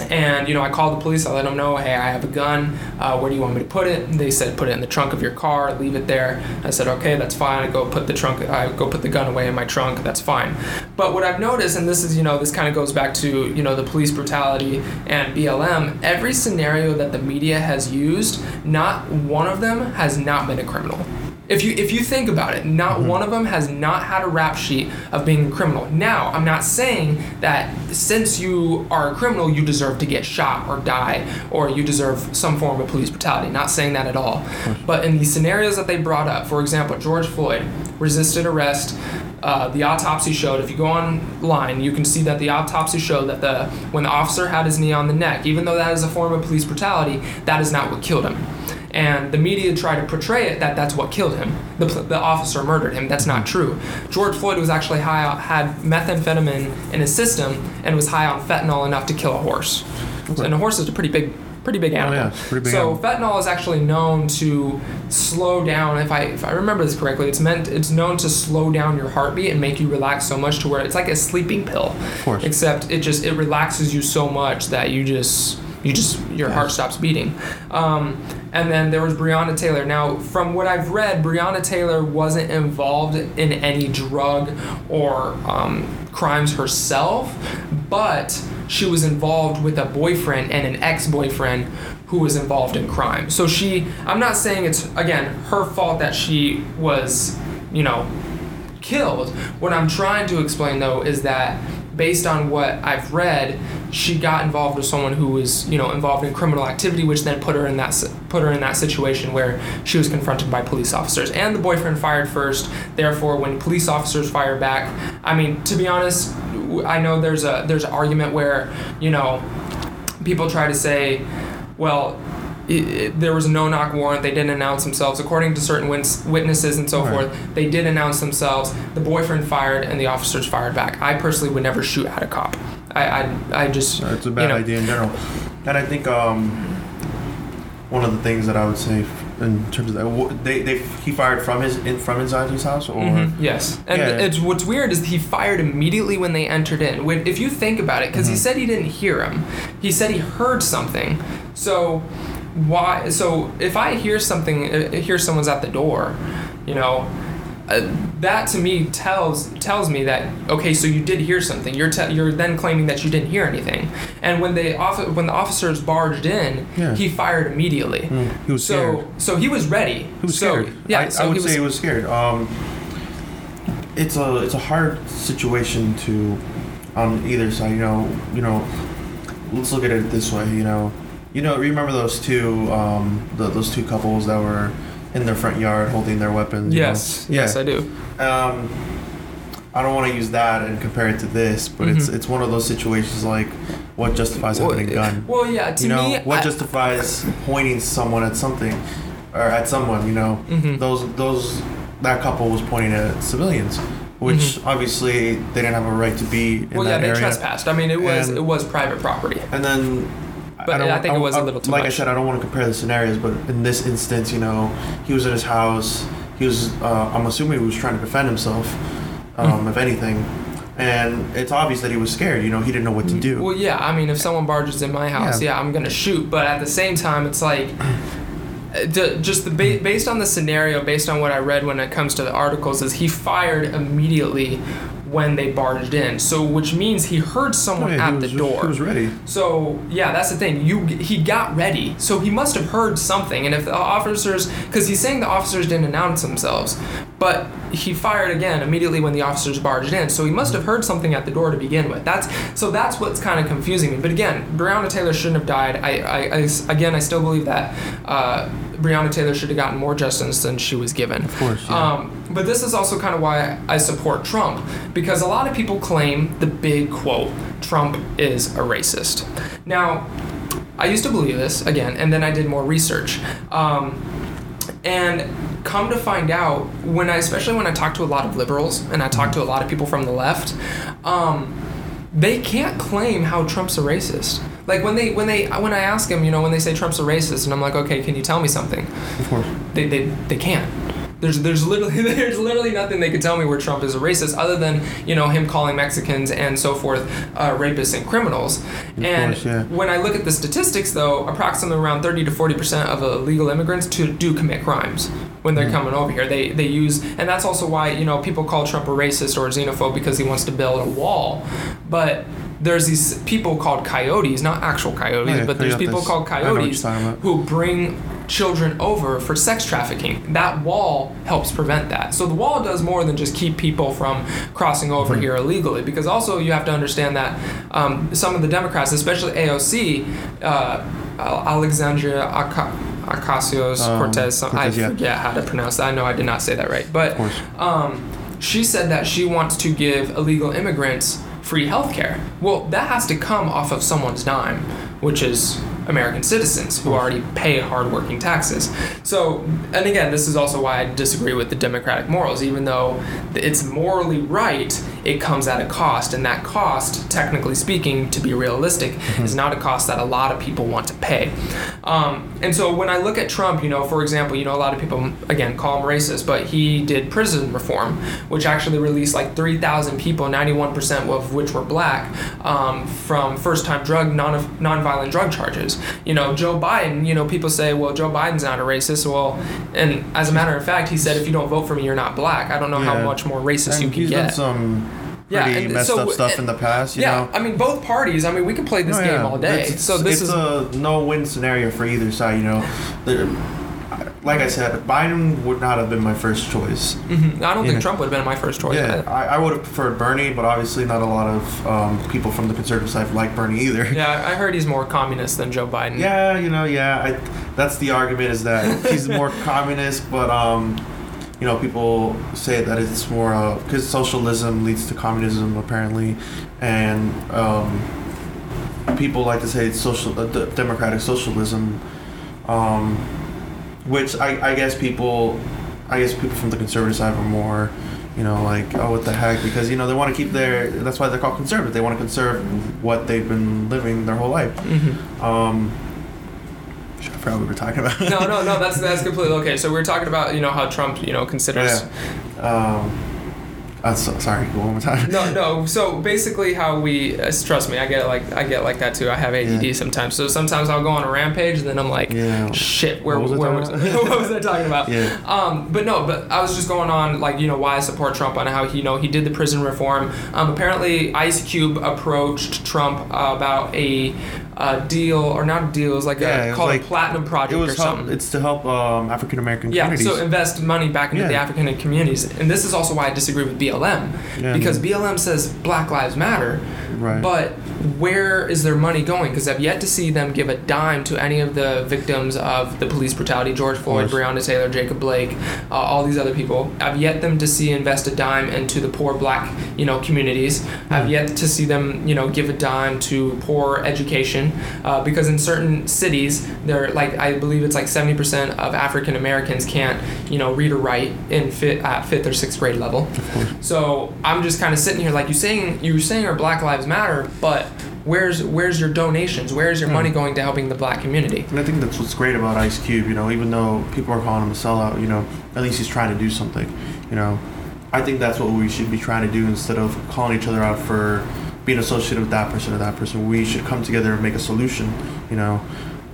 Speaker 1: and you know, I called the police. I let them know, hey, I have a gun. Uh, where do you want me to put it? They said, put it in the trunk of your car. Leave it there. I said, okay, that's fine. I go put the trunk. I go put the gun away in my trunk. That's fine. But what I've noticed, and this is, you know, this kind of goes back to, you know, the police brutality and BLM. Every scenario that the media has used, not one of them has not been a criminal. If you if you think about it, not one of them has not had a rap sheet of being a criminal. Now, I'm not saying that since you are a criminal, you deserve to get shot or die, or you deserve some form of police brutality. Not saying that at all. But in the scenarios that they brought up, for example, George Floyd resisted arrest. Uh, the autopsy showed. If you go online, you can see that the autopsy showed that the when the officer had his knee on the neck, even though that is a form of police brutality, that is not what killed him. And the media tried to portray it that that's what killed him. The, the officer murdered him. That's not true. George Floyd was actually high on, had methamphetamine in his system and was high on fentanyl enough to kill a horse.
Speaker 2: Okay.
Speaker 1: And a horse is a pretty big, pretty big animal.
Speaker 2: Oh, yeah, pretty big
Speaker 1: so
Speaker 2: animal.
Speaker 1: fentanyl is actually known to slow down. If I if I remember this correctly, it's meant it's known to slow down your heartbeat and make you relax so much to where it's like a sleeping pill.
Speaker 2: Of course.
Speaker 1: Except it just it relaxes you so much that you just you just your heart stops beating. Um, and then there was Breonna Taylor. Now, from what I've read, Breonna Taylor wasn't involved in any drug or um, crimes herself, but she was involved with a boyfriend and an ex-boyfriend who was involved in crime. So she, I'm not saying it's again her fault that she was, you know, killed. What I'm trying to explain though is that based on what I've read, she got involved with someone who was, you know, involved in criminal activity, which then put her in that put her in that situation where she was confronted by police officers. And the boyfriend fired first. Therefore, when police officers fire back, I mean, to be honest, I know there's a there's an argument where, you know, people try to say, well, i i there was a no-knock warrant. They didn't announce themselves, according to certain wins- witnesses and so
Speaker 2: Right.
Speaker 1: forth. They did announce themselves. The boyfriend fired, and the officers fired back. I personally would never shoot at a cop. I, I, I just.
Speaker 2: It's a bad
Speaker 1: you know,
Speaker 2: idea in general. And I think um, one of the things that I would say in terms of that, they, they he fired from his in, from inside his house, or
Speaker 1: Mhm, Yes, and
Speaker 2: Yeah.
Speaker 1: it's what's weird is he fired immediately when they entered in. When if you think about it, because he
Speaker 2: Mhm.
Speaker 1: said he didn't hear him, he said he heard something. So why? So if I hear something, uh, hear someone's at the door, you know. Uh, that to me tells tells me that okay, so you did hear something. You're te- you're then claiming that you didn't hear anything. And when they off- when the officers barged in,
Speaker 2: Yeah.
Speaker 1: he fired immediately.
Speaker 2: Mm, he was
Speaker 1: so
Speaker 2: scared.
Speaker 1: so he was ready.
Speaker 2: He was
Speaker 1: so,
Speaker 2: scared.
Speaker 1: Yeah,
Speaker 2: I,
Speaker 1: so
Speaker 2: I would
Speaker 1: he was,
Speaker 2: say he was scared. Um, it's a it's a hard situation to on either side. You know, you know. Let's look at it this way. You know, you know. Remember those two um, the, those two couples that were in their front yard holding their weapons. you know?
Speaker 1: Yes, yes, I do.
Speaker 2: Um, I don't want to use that and compare it to this, but it's
Speaker 1: Mhm.
Speaker 2: it's one of those situations like what justifies
Speaker 1: Well,
Speaker 2: having a gun.
Speaker 1: Well, yeah. To
Speaker 2: you know,
Speaker 1: me,
Speaker 2: what
Speaker 1: I-
Speaker 2: justifies pointing someone at something or at someone? You know,
Speaker 1: Mhm.
Speaker 2: those those that couple was pointing at civilians, which obviously they didn't have a right to be in
Speaker 1: Mm-hmm. well, yeah, they
Speaker 2: area.
Speaker 1: trespassed. I mean, it was
Speaker 2: And-
Speaker 1: it was private property.
Speaker 2: And then.
Speaker 1: But
Speaker 2: don't-
Speaker 1: I think it was a
Speaker 2: I-
Speaker 1: little too much.
Speaker 2: Like I said, I don't want to compare the scenarios, but in this instance, you know, he was in his house. He was, uh, I'm assuming, he was trying to defend himself, um,
Speaker 1: Mhm.
Speaker 2: if anything. And it's obvious that he was scared. You know, he didn't know what to do.
Speaker 1: Well, yeah. I mean, if someone barges in my house,
Speaker 2: Yeah.
Speaker 1: yeah, I'm gonna shoot. But at the same time, it's like. uh, Just the based on the scenario, based on what I read when it comes to the articles, is he fired immediately when they barged in. So, which means he heard someone
Speaker 2: yeah,
Speaker 1: at
Speaker 2: he
Speaker 1: the
Speaker 2: was,
Speaker 1: door.
Speaker 2: He was ready.
Speaker 1: So yeah, that's the thing. You he got ready, so he must have heard something. And if the officers, because he's saying the officers didn't announce themselves, but he fired again immediately when the officers barged in. So he must have heard something at the door to begin with. That's so that's what's kind of confusing me. But again, Breonna Taylor shouldn't have died. I, I, I again I still believe that uh, Breonna Taylor should have gotten more justice than she was given.
Speaker 2: Of course. Yeah.
Speaker 1: Um, But this is also kind of why I support Trump because a lot of people claim the big quote Trump is a racist. Now, I used to believe this again, and then I did more research. Um, and come to find out, when I, especially when I talk to a lot of liberals and I talk to a lot of people from the left, um, they can't claim how Trump's a racist. Like when they when they when I ask them, you know, when they say Trump's a racist, and I'm like, okay, can you tell me something?
Speaker 2: Of course.
Speaker 1: They they, they can't. There's there's literally there's literally nothing they could tell me where Trump is a racist other than you know him calling Mexicans and so forth uh, rapists and criminals.
Speaker 2: Of
Speaker 1: and
Speaker 2: course, yeah.
Speaker 1: when I look at the statistics, though, approximately around 30 to 40 percent of illegal immigrants to do commit crimes when they're
Speaker 2: Mhm.
Speaker 1: coming over here. They they use and that's also why you know people call Trump a racist or a xenophobe because he wants to build a wall, but. There's these people called coyotes, not actual coyotes,
Speaker 2: yeah,
Speaker 1: but there's
Speaker 2: coyotes.
Speaker 1: people called
Speaker 2: I know what you're
Speaker 1: coyotes who bring children over for sex trafficking. That wall helps prevent that. So the wall does more than just keep people from crossing over
Speaker 2: Mhm.
Speaker 1: here illegally. Because also you have to understand that um, some of the Democrats, especially AOC, uh, Alexandria Ocasio
Speaker 2: Um,
Speaker 1: Cortez, I
Speaker 2: yeah.
Speaker 1: forget how to pronounce that. I know I did not say that right, but um, she said that she wants to give illegal immigrants free healthcare. Well, that has to come off of someone's dime, which is American citizens who already pay hardworking taxes. So, and again, this is also why I disagree with the democratic morals. Even though it's morally right, it comes at a cost, and that cost, technically speaking, to be realistic, is not a cost that a lot of people want to pay. Um, and so when I look at Trump, you know, for example, you know, a lot of people again call him racist, but he did prison reform, which actually released like 3,000 people, 91% of which were black, um, from first-time drug non nonviolent drug charges. You know, Joe Biden. You know, people say, well, Joe Biden's not a racist. Well, and as a matter of fact, he said, if you don't vote for me, you're not black. I don't know how much more racist you can
Speaker 2: he's done
Speaker 1: get.
Speaker 2: some
Speaker 1: Yeah,
Speaker 2: pretty
Speaker 1: and
Speaker 2: messed
Speaker 1: so-
Speaker 2: up stuff
Speaker 1: and-
Speaker 2: in the past. You
Speaker 1: yeah,
Speaker 2: know?
Speaker 1: I mean, both parties. I mean, we can play this
Speaker 2: Oh,
Speaker 1: game
Speaker 2: yeah.
Speaker 1: all day.
Speaker 2: It's,
Speaker 1: so this is
Speaker 2: a no-win scenario for either side. You know, There- like I said, Biden would not have been my first choice.
Speaker 1: Mhm. I don't think Trump would have been my first choice.
Speaker 2: Yeah, I, I would have preferred Bernie, but obviously not a lot of um, people from the conservative side like Bernie either.
Speaker 1: Yeah, I heard he's more communist than Joe Biden.
Speaker 2: Yeah, you know, yeah. I, that's the argument is that he's more communist, but um, you know, people say that it's more because socialism leads to communism apparently, and um, people like to say it's social uh, d- democratic socialism, um, which I, I guess people, I guess people from the conservative side are more. You know, like oh, what the heck? Because you know they want to keep their. That's why they're called conservative. They want to conserve what they've been living their whole life.
Speaker 1: hmm
Speaker 2: Um, I forgot what we were talking about.
Speaker 1: No, no, no. That's that's completely okay. So we are talking about you know how Trump you know considers.
Speaker 2: Um, I'm so, sorry. Go one more time.
Speaker 1: No, no. So basically, how we uh, trust me, I get like I get like that too. I have ADD
Speaker 2: Yeah.
Speaker 1: sometimes. So sometimes I'll go on a rampage, and then I'm like,
Speaker 2: Yeah.
Speaker 1: shit, where
Speaker 2: What was I
Speaker 1: where
Speaker 2: talking
Speaker 1: was
Speaker 2: about?
Speaker 1: what was I talking about?
Speaker 2: Yeah.
Speaker 1: Um, but no, but I was just going on like you know why I support Trump and how he you know he did the prison reform. Um, apparently Ice Cube approached Trump about a, uh deal or not a deal, it was like
Speaker 2: Yeah,
Speaker 1: a
Speaker 2: was
Speaker 1: called
Speaker 2: like-
Speaker 1: a platinum project or
Speaker 2: help,
Speaker 1: something.
Speaker 2: it's to help um, African American
Speaker 1: Yeah,
Speaker 2: communities.
Speaker 1: so invest money back into the
Speaker 2: Yeah.
Speaker 1: African communities, and this is also why I disagree with BLM
Speaker 2: Yeah,
Speaker 1: because. BLM says Black Lives Matter,
Speaker 2: right.
Speaker 1: but where is their money going? Because I've yet to see them give a dime to any of the victims of the police brutality: George Floyd. Breonna Taylor, Jacob Blake, uh, all these other people. I've yet them to see invest a dime into the poor Black, you know, communities. I've
Speaker 2: Hmm.
Speaker 1: yet to see them, you know, give a dime to poor education, uh, because in certain cities, they're like I believe it's like seventy percent of African Americans can't, you know, read or write in fifth, at fifth or sixth grade level. So I'm just kind of sitting here like you saying you were saying our Black Lives Matter, but where's where's your donations? Where's your
Speaker 2: Hmm.
Speaker 1: money going to helping the black community?
Speaker 2: And I think that's what's great about Ice Cube. You know, even though people are calling him a sellout, you know, at least he's trying to do something. You know, I think that's what we should be trying to do instead of calling each other out for being associated with that person or that person. We should come together and make a solution. You know,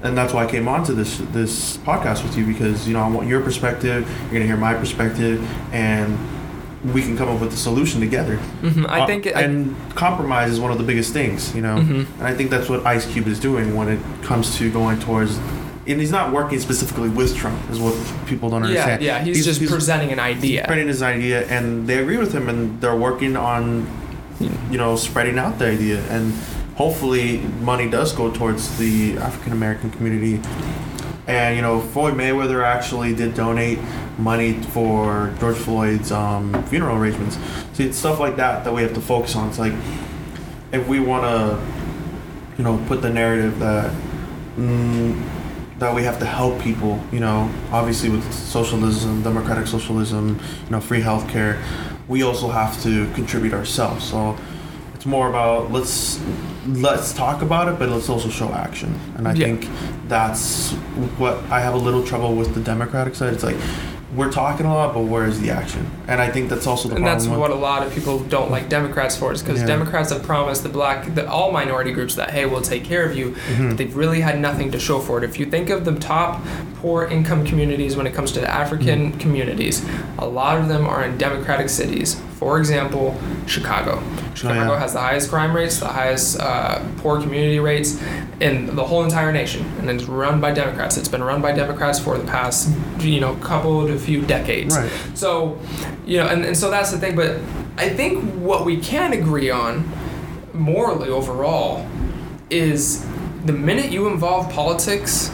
Speaker 2: and that's why I came onto this this podcast with you because you know I want your perspective. You're gonna hear my perspective, and we can come up with a solution together.
Speaker 1: hmm I
Speaker 2: Uh,
Speaker 1: think I,
Speaker 2: and compromise is one of the biggest things. You know.
Speaker 1: Mhm.
Speaker 2: And I think that's what Ice Cube is doing when it comes to going towards. And he's not working specifically with Trump, is what people don't understand.
Speaker 1: yeah, yeah. he's, just presenting an idea.
Speaker 2: spreading his idea, and they agree with him, and they're working on, you know, spreading out the idea. And hopefully, money does go towards the African American community. And you know, Floyd Mayweather actually did donate money for George Floyd's um, funeral arrangements. See, it's stuff like that that we have to focus on. It's like if we want to, you know, put the narrative that mm, that we have to help people. You know, obviously with socialism, democratic socialism, you know, free healthcare, we also have to contribute ourselves. So it's more about let's let's talk about it, but let's also show action. And I
Speaker 1: Yeah.
Speaker 2: think that's what I have a little trouble with the Democratic side. It's like we're talking a lot, but where is the action? And I think that's also the
Speaker 1: and that's what a lot of people don't like Democrats for is because
Speaker 2: Yeah.
Speaker 1: Democrats have promised the black, the, all minority groups that hey, we'll take care of you.
Speaker 2: Mhm.
Speaker 1: But they've really had nothing to show for it. If you think of the top poor income communities when it comes to the African
Speaker 2: Mm-hmm.
Speaker 1: communities, a lot of them are in Democratic cities. For example, Chicago. Chicago
Speaker 2: Oh, yeah.
Speaker 1: has the highest crime rates, the highest uh, poor community rates in the whole entire nation, and it's run by Democrats. It's been run by Democrats for the past, you know, couple to few decades.
Speaker 2: Right.
Speaker 1: So, you know, and, and so that's the thing. But I think what we can agree on, morally overall, is the minute you involve politics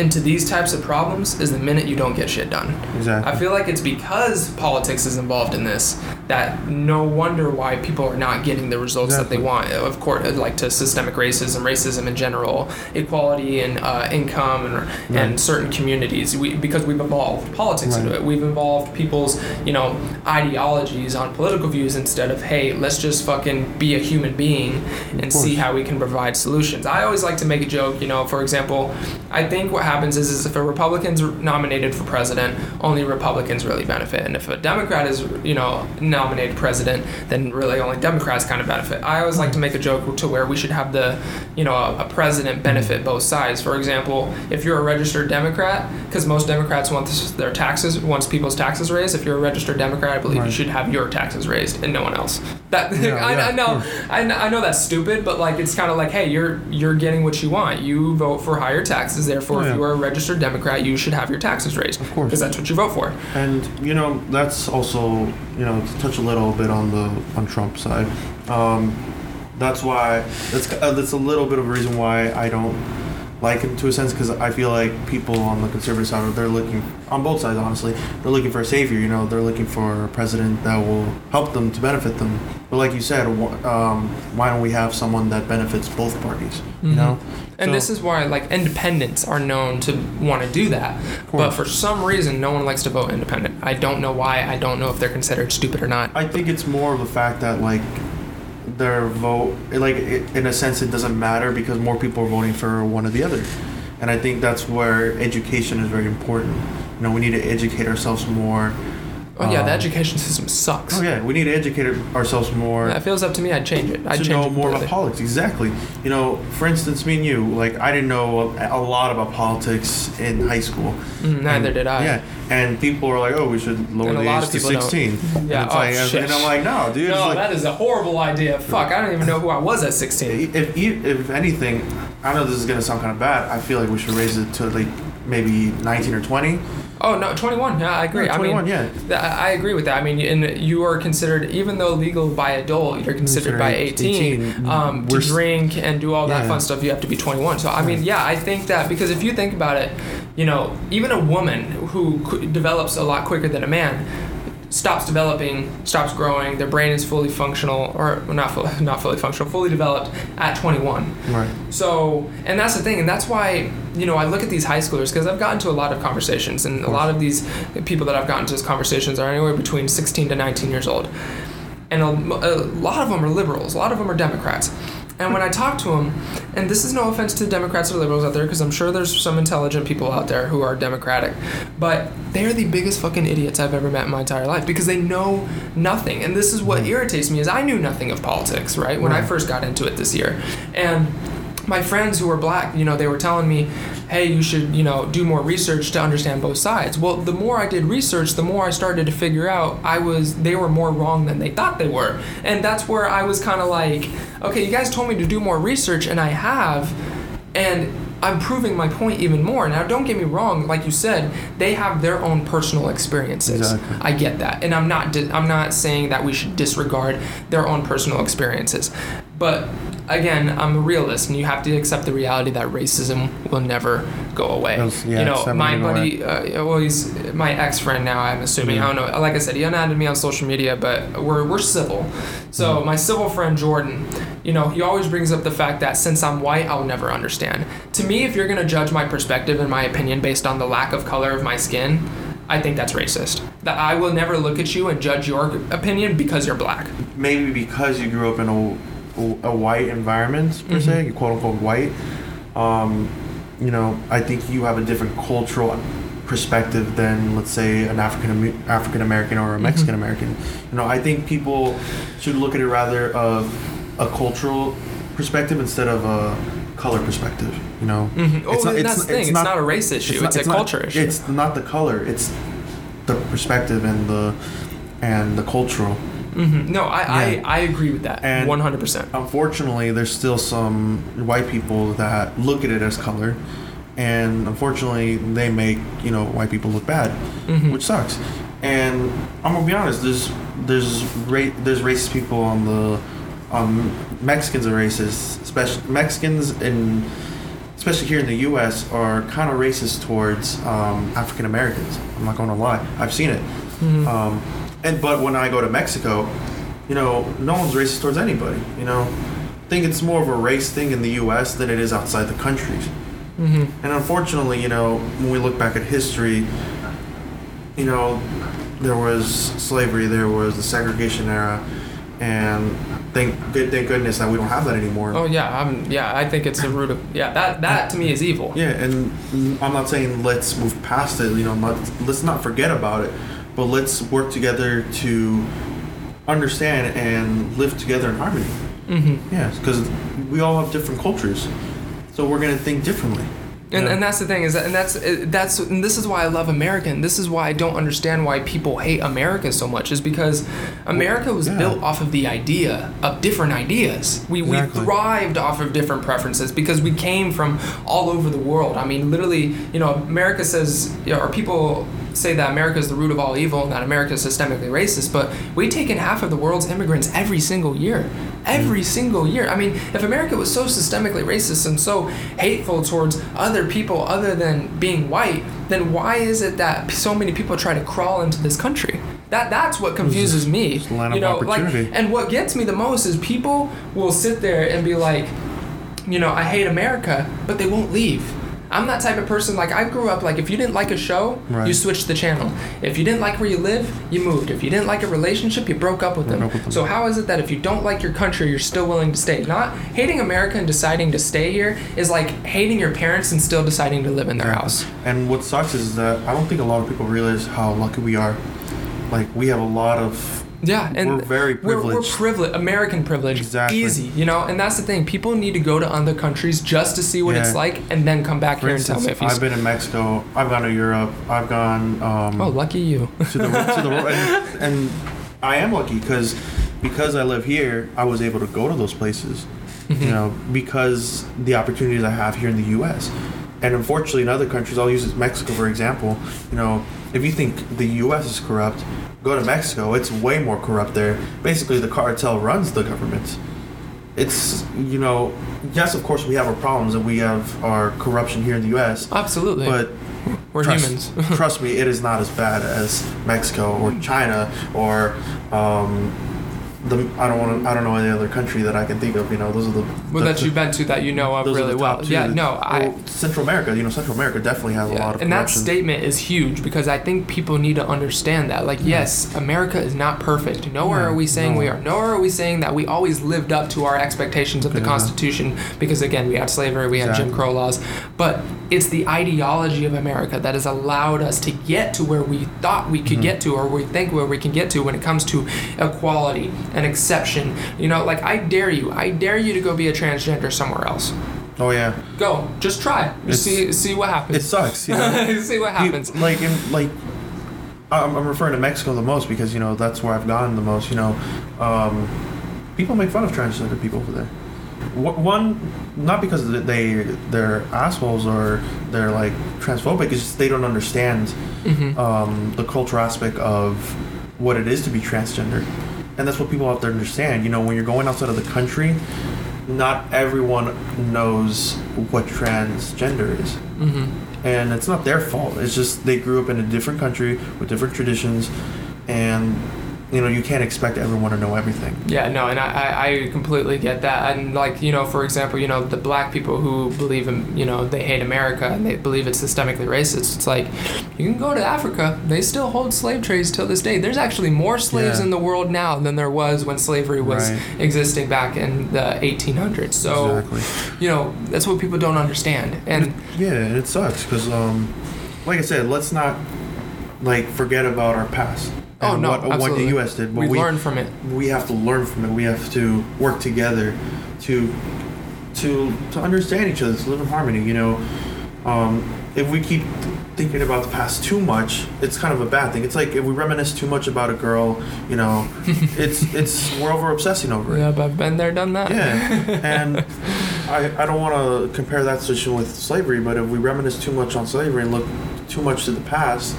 Speaker 1: into these types of problems is the minute you don't get shit done.
Speaker 2: Exactly.
Speaker 1: I feel like it's because politics is involved in this that no wonder why people are not getting the results that they want. Of course, like to systemic racism, racism in general, equality and uh, income, and,
Speaker 2: Right.
Speaker 1: and certain communities. We because we've evolved politics into it. We've involved people's you know ideologies on political views instead of hey, let's just fucking be a human being and see how we can provide solutions. I always like to make a joke. You know, for example, I think what happens is, is if a Republican's nominated for president, only Republicans really benefit, and if a Democrat is you know nominated president, then really only Democrats kind of benefit. I always like to make a joke to where we should have the you know a, a president benefit both sides. For example, if you're a registered Democrat, because most Democrats want this, their taxes wants people's taxes raised. If you're a registered Democrat, I believe you should have your taxes raised and no one else. That
Speaker 2: Yeah,
Speaker 1: I,
Speaker 2: yeah,
Speaker 1: I know. I, I know that's stupid, but like it's kind of like, hey, you're you're getting what you want. You vote for higher taxes, therefore,
Speaker 2: Oh,
Speaker 1: if you are a registered Democrat, you should have your taxes raised.
Speaker 2: Of course.
Speaker 1: because that's what you vote for.
Speaker 2: And you know that's also you know to touch a little bit on the on Trump's side. Um, that's why that's uh, that's a little bit of a reason why I don't like him to a sense because I feel like people on the conservative side are they're looking on both sides honestly they're looking for a savior you know they're looking for a president that will help them to benefit them but like you said um, why don't we have someone that benefits both parties you
Speaker 1: Mhm.
Speaker 2: know
Speaker 1: And
Speaker 2: So-
Speaker 1: this is why like independents are known to want to do that, but for some reason, no one likes to vote independent. I don't know why. I don't know if they're considered stupid or not.
Speaker 2: I think it's more of the fact that like their vote, like it, in a sense, it doesn't matter because more people are voting for one or the other, and I think that's where education is very important. You know, we need to educate ourselves more.
Speaker 1: Oh yeah, the
Speaker 2: Um,
Speaker 1: education system sucks.
Speaker 2: Oh yeah, we need to educate ourselves more.
Speaker 1: If it feels up to me, I'd change it. I'd
Speaker 2: to
Speaker 1: change
Speaker 2: know
Speaker 1: it
Speaker 2: more about politics. Exactly. You know, for instance, me and you, like I didn't know a, lot about politics in high school.
Speaker 1: Mm, neither
Speaker 2: And-
Speaker 1: did I.
Speaker 2: Yeah, and people are like, "Oh, we should lower the age to
Speaker 1: people don't.
Speaker 2: 16."
Speaker 1: Yeah,
Speaker 2: and,
Speaker 1: oh,
Speaker 2: like,
Speaker 1: shit.
Speaker 2: and I'm like, "No, dude."
Speaker 1: No,
Speaker 2: like,
Speaker 1: that is a horrible idea. Fuck, I don't even know who I was at 16.
Speaker 2: if if if anything, I know this is gonna sound kind of bad. I feel like we should raise it to like maybe 19 or 20.
Speaker 1: Oh no, 21. Yeah, I agree. I
Speaker 2: 21,
Speaker 1: mean,
Speaker 2: yeah.
Speaker 1: th- I I agree with that. I mean, and you are considered, even though legal by adult, you're considered by 18.
Speaker 2: 18.
Speaker 1: Um, to drink and do all that
Speaker 2: Yeah.
Speaker 1: fun stuff, you have to be 21. So I mean, yeah, I think that because if you think about it, you know, even a woman who develops a lot quicker than a man stops developing, stops growing, their brain is fully functional, or not fully, not fully functional, fully developed at 21.
Speaker 2: Right.
Speaker 1: So, and that's the thing, and that's why you know I look at these high schoolers because I've gotten to a lot of conversations, and a lot of these people that I've gotten to these conversations are anywhere between 16 to 19 years old, and a, a lot of them are liberals, a lot of them are Democrats. And when I talk to them, and this is no offense to Democrats or liberals out there, because I'm sure there's some intelligent people out there who are Democratic, but they're the biggest fucking idiots I've ever met in my entire life because they know nothing. And this is what irritates me is I knew nothing of politics, right? When I first got into it this year, and my friends who were black, you know, they were telling me, hey, you should, you know, do more research to understand both sides. Well, the more I did research, the more I started to figure out I was they were more wrong than they thought they were. And that's where I was kind of like, okay, you guys told me to do more research and I have and I'm proving my point even more. Now, don't get me wrong. Like you said, they have their own personal experiences.
Speaker 2: Exactly.
Speaker 1: I get that, and I'm not. Di- I'm not saying that we should disregard their own personal experiences, but again, I'm a realist, and you have to accept the reality that racism will never go away.
Speaker 2: It's- yeah,
Speaker 1: you know, my buddy, uh, well, he's my ex friend now. I'm assuming. I don't know. Like I said, he unadded me on social media, but we're we're civil. So
Speaker 2: Mm-hmm.
Speaker 1: my civil friend Jordan, you know, he always brings up the fact that since I'm white, I'll never understand. To me, if you're gonna judge my perspective and my opinion based on the lack of color of my skin. I think that's racist. That I will never look at you and judge your opinion because you're black.
Speaker 2: maybe because you grew up in a, a white environment per se, you quote unquote white. Um, you know, I think you have a different cultural perspective than let's say an African African American or a Mexican American. You know, I think people should look at it rather of a cultural perspective instead of a color perspective. You know,
Speaker 1: Mm-hmm. Oh,
Speaker 2: It's not- it's-
Speaker 1: that's the thing.
Speaker 2: it's
Speaker 1: It's,
Speaker 2: not-
Speaker 1: not, a race issue. It's,
Speaker 2: not-
Speaker 1: a
Speaker 2: not-
Speaker 1: culture issue.
Speaker 2: It's not the color. It's the perspective and the and the cultural.
Speaker 1: Hmm No, I,
Speaker 2: Yeah.
Speaker 1: I, I agree with that.
Speaker 2: And-
Speaker 1: One hundred percent.
Speaker 2: unfortunately, there's still some white people that look at it as color, and unfortunately, they make you know white people look bad,
Speaker 1: Mhm.
Speaker 2: which sucks. And I'm gonna be honest, there's there's ra- there's racist people on the um, Mexicans are racist, especially Mexicans and especially here in the U.S. are kind of racist towards um, African Americans. I'm not gonna lie, I've seen it.
Speaker 1: Mhm.
Speaker 2: Um, and but when I go to Mexico, you know, no one's racist towards anybody. You know, I think it's more of a race thing in the U.S. than it is outside the countries.
Speaker 1: Mhm.
Speaker 2: And unfortunately, you know, when we look back at history, you know, there was slavery, there was the segregation era, and thank good, thank goodness that we don't have that anymore.
Speaker 1: Oh yeah, I'm yeah. I think it's the root of yeah. That that to me is evil.
Speaker 2: Yeah, and I'm not saying let's move past it. You know, not, let's not forget about it, but let's work together to understand and live together in harmony.
Speaker 1: hmm
Speaker 2: Yes, because we all have different cultures, so we're gonna think differently.
Speaker 1: And,
Speaker 2: Yeah.
Speaker 1: and that's the thing is that, and that's uh, that's and this is why I love America and this is why I don't understand why people hate America so much is because America was
Speaker 2: yeah.
Speaker 1: built off of the idea of different ideas. We
Speaker 2: Exactly.
Speaker 1: we thrived off of different preferences because we came from all over the world. I mean, literally, you know, America says you know, or people say that America is the root of all evil and that America is systemically racist, but we take in half of the world's immigrants every single year. Every single year. I mean, if America was so systemically racist and so hateful towards other people other than being white, then why is it that so many people try to crawl into this country? That that's what confuses me.
Speaker 2: It's a land
Speaker 1: you know, like, and what gets me the most is people will sit there and be like, you know, I hate America, but they won't leave. I'm that type of person. Like I grew up like if you didn't like a show,
Speaker 2: Right.
Speaker 1: you switched the channel. If you didn't like where you live, you moved. If you didn't like a relationship, you broke up with them.
Speaker 2: up with them.
Speaker 1: So how is it that if you don't like your country, you're still willing to stay? Not hating America and deciding to stay here is like hating your parents and still deciding to live in their house.
Speaker 2: And what sucks is that I don't think a lot of people realize how lucky we are. Like we have a lot of
Speaker 1: Yeah, and
Speaker 2: We're very
Speaker 1: We're, we're
Speaker 2: privileged.
Speaker 1: privileged, American privilege,
Speaker 2: Exactly.
Speaker 1: easy, you know. And that's the thing. People need to go to other countries just to see what it's like, and then come back
Speaker 2: For
Speaker 1: here and tell me if he's.
Speaker 2: I've been in Mexico. I've gone to Europe. I've gone um,
Speaker 1: oh, lucky you.
Speaker 2: to the to the and, and I am lucky because because I live here, I was able to go to those places.
Speaker 1: Mm-hmm.
Speaker 2: You know, because the opportunities I have here in the U.S. And unfortunately, in other countries, I'll use Mexico for example. You know, if you think the U.S. is corrupt, go to Mexico. It's way more corrupt there. Basically, the cartel runs the government. It's you know, yes, of course we have our problems and we have our corruption here in the U.S.
Speaker 1: Absolutely.
Speaker 2: But
Speaker 1: we're
Speaker 2: trust,
Speaker 1: humans.
Speaker 2: trust me, it is not as bad as Mexico or China or um, the I don't want to I don't know any other country that I can think of. You know, those are the
Speaker 1: well, that you've been to that you know of really well. Yeah, no, I.
Speaker 2: Well, Central America. You know, Central America definitely has a lot of
Speaker 1: and that statement is huge because I think people need to understand that. Like, yes, America is not perfect. Nowhere
Speaker 2: No,
Speaker 1: are we saying
Speaker 2: no.
Speaker 1: we are. Nowhere are we saying that we always lived up to our expectations of the
Speaker 2: Yeah.
Speaker 1: Constitution because, again, we had slavery, we had Jim Crow laws. But it's the ideology of America that has allowed us to get to where we thought we could
Speaker 2: Mm-hmm.
Speaker 1: get to or we think where we can get to when it comes to equality and exception. You know, like, I dare you. I dare you to go be a transgender somewhere else.
Speaker 2: oh yeah,
Speaker 1: Go. Just try.
Speaker 2: It's-
Speaker 1: see, see what happens.
Speaker 2: it sucks. You know,
Speaker 1: see what happens.
Speaker 2: You- like in like. I'm, I'm referring to Mexico the most because you know that's where I've gone the most. You know, um, people make fun of transgender people over there. One, not because they they're assholes or they're like transphobic. It's just they don't understand
Speaker 1: Mhm.
Speaker 2: um, the cultural aspect of what it is to be transgender, and that's what people have to understand. You know, when you're going outside of the country, not everyone knows what transgender is.
Speaker 1: hmm
Speaker 2: and it's not their fault. It's just they grew up in a different country with different traditions, and you know you can't expect everyone to know everything.
Speaker 1: Yeah, no, and I, I, completely get that. And like, you know, for example, you know, the black people who believe in, you know, they hate America and they believe it's systemically racist. It's like, you can go to Africa. They still hold slave trades till this day. There's actually more slaves
Speaker 2: Yeah.
Speaker 1: in the world now than there was when slavery was
Speaker 2: Right.
Speaker 1: existing back in the 1800s. So,
Speaker 2: exactly.
Speaker 1: you know, that's what people don't understand. And
Speaker 2: Yeah, and it sucks because, um, like I said, let's not like forget about our past.
Speaker 1: Oh, no,
Speaker 2: what, what the U.S. did, but
Speaker 1: we,
Speaker 2: we
Speaker 1: learn from it.
Speaker 2: we have to learn from it. We have to work together to to to understand each other, to live in harmony. You know, um, if we keep thinking about the past too much, it's kind of a bad thing. It's like if we reminisce too much about a girl, you know, it's it's we're over obsessing over it.
Speaker 1: Yeah, but I've been there, done that.
Speaker 2: Yeah, and I, I don't want to compare that situation with slavery, but if we reminisce too much on slavery and look too much to the past,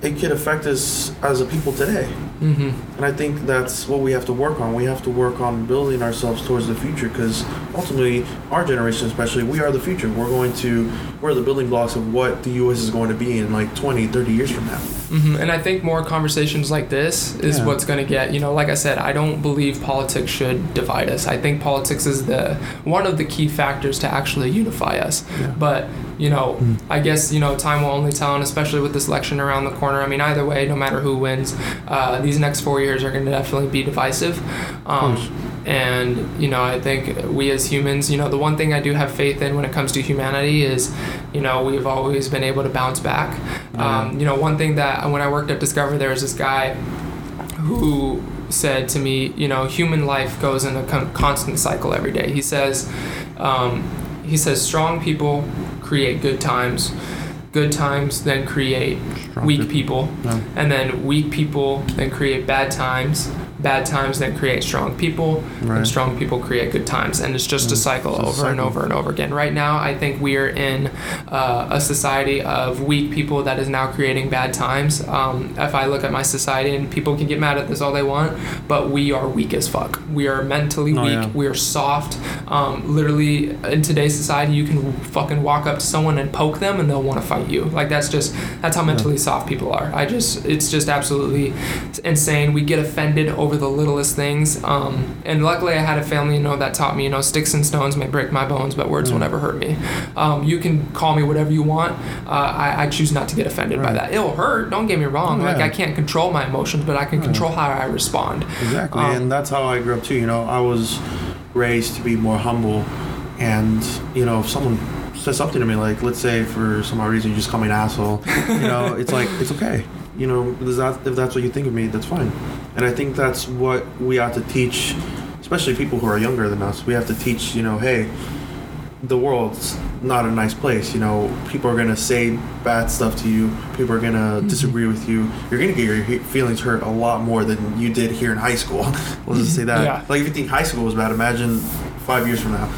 Speaker 2: it could affect us as a people today.
Speaker 1: hmm
Speaker 2: And I think that's what we have to work on. We have to work on building ourselves towards the future because ultimately, our generation, especially, we are the future. We're going to, we're the building blocks of what the U.S. is going to be in like 20, 30 years from now.
Speaker 1: hmm And I think more conversations like this is
Speaker 2: Yeah.
Speaker 1: what's going to get, you know, like I said, I don't believe politics should divide us. I think politics is the one of the key factors to actually unify us.
Speaker 2: Yeah.
Speaker 1: But, you know,
Speaker 2: Mm.
Speaker 1: I guess, you know, time will only tell, and especially with this election around the corner. I mean, either way, no matter who wins, uh, these next four years are going to definitely be divisive. Um, and, you know, I think we as humans, you know, the one thing I do have faith in when it comes to humanity is, you know, we've always been able to bounce back. Um, you know, one thing that when I worked at Discover, there was this guy who said to me, you know, human life goes in a con- constant cycle every day. He says, um, he says, strong people create good times. Good times then create
Speaker 2: Strong
Speaker 1: weak
Speaker 2: people.
Speaker 1: people,
Speaker 2: No.
Speaker 1: and then weak people then create bad times. Bad times then create strong people,
Speaker 2: Right.
Speaker 1: and strong people create good times, and it's just a
Speaker 2: Mm,
Speaker 1: cycle
Speaker 2: it's a
Speaker 1: over and over and over again. Right now, I think we are in uh, a society of weak people that is now creating bad times. Um, if I look at my society, and people can get mad at this all they want, but we are weak as fuck. We are mentally
Speaker 2: Oh,
Speaker 1: weak.
Speaker 2: yeah.
Speaker 1: We are soft. Um, literally, in today's society, you can fucking walk up to someone and poke them, and they'll want to fight you. Like that's just that's how mentally soft people are. I just it's just absolutely insane. We get offended over the littlest things. Um, and luckily, I had a family, you know, that taught me, you know, sticks and stones may break my bones, but words will
Speaker 2: Mm.
Speaker 1: never hurt me. Um, you can call me whatever you want. Uh, I, I choose not to get offended by that. It'll hurt. Don't get me wrong.
Speaker 2: Oh,
Speaker 1: Like. I can't control my emotions, but I can
Speaker 2: Yeah.
Speaker 1: control how I respond.
Speaker 2: Exactly,
Speaker 1: Um,
Speaker 2: and that's how I grew up too. You know, I was raised to be more humble, and you know, if someone says something to me, like let's say for some odd reason you just call me an asshole, you know, it's like it's okay. You know, if that's what you think of me, that's fine. And I think that's what we have to teach, especially people who are younger than us. We have to teach, you know, hey, the world's not a nice place. You know, people are gonna say bad stuff to you. People are gonna
Speaker 1: Mhm.
Speaker 2: disagree with you. You're gonna get your he- feelings hurt a lot more than you did here in high school. Let's just say that.
Speaker 1: Yeah.
Speaker 2: Like if you think high school was bad, imagine five years from now.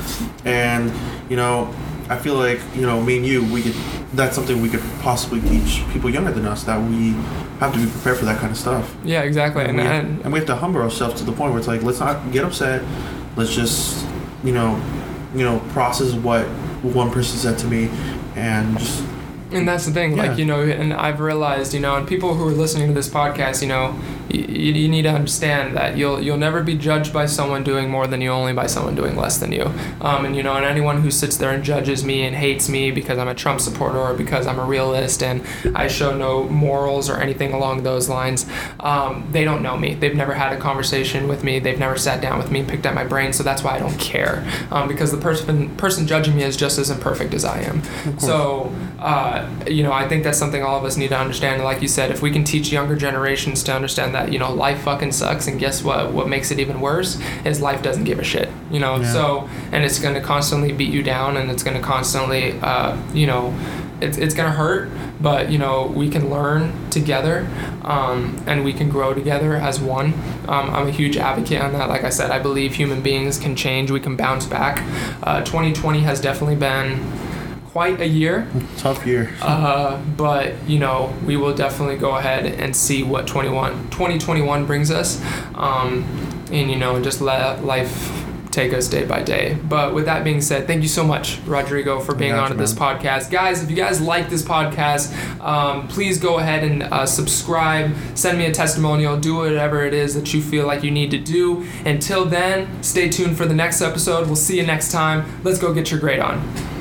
Speaker 2: And you know, I feel like you know, me and you, we could. That's something we could possibly teach people younger than us that we have to be prepared for that kind of stuff.
Speaker 1: Yeah, exactly. And,
Speaker 2: we,
Speaker 1: and
Speaker 2: and we have to humble ourselves to the point where it's like, let's not get upset. Let's just, you know, you know, process what one person said to me, and just
Speaker 1: And that's the thing,
Speaker 2: Yeah.
Speaker 1: like, you know, and I've realized, you know, and people who are listening to this podcast, you know, you, you need to understand that you'll you'll never be judged by someone doing more than you, only by someone doing less than you. Um, and you know, and anyone who sits there and judges me and hates me because I'm a Trump supporter or because I'm a realist and I show no morals or anything along those lines, um, they don't know me. They've never had a conversation with me. They've never sat down with me and picked at my brain. So that's why I don't care, um, because the person person judging me is just as imperfect as I am. So, uh, you know, I think that's something all of us need to understand. Like you said, if we can teach younger generations to understand that, you know, life fucking sucks, and guess what? What makes it even worse is life doesn't give a shit. You know,
Speaker 2: Yeah.
Speaker 1: so and it's going to constantly beat you down, and it's going to constantly, uh, you know, it's it's going to hurt. But you know, we can learn together, um, and we can grow together as one. Um, I'm a huge advocate on that. Like I said, I believe human beings can change. We can bounce back. Uh, 2020 has definitely been quite a year.
Speaker 2: tough year.
Speaker 1: Uh, but you know, we will definitely go ahead and see what 21, 2021 brings us, um, and you know, just let life take us day by day. But with that being said, thank you so much, Rodrigo, for being
Speaker 2: Gotcha,
Speaker 1: on this podcast. Guys, if you guys like this podcast, um, please go ahead and uh, subscribe, send me a testimonial, do whatever it is that you feel like you need to do. Until then, stay tuned for the next episode. We'll see you next time. Let's go get your grade on.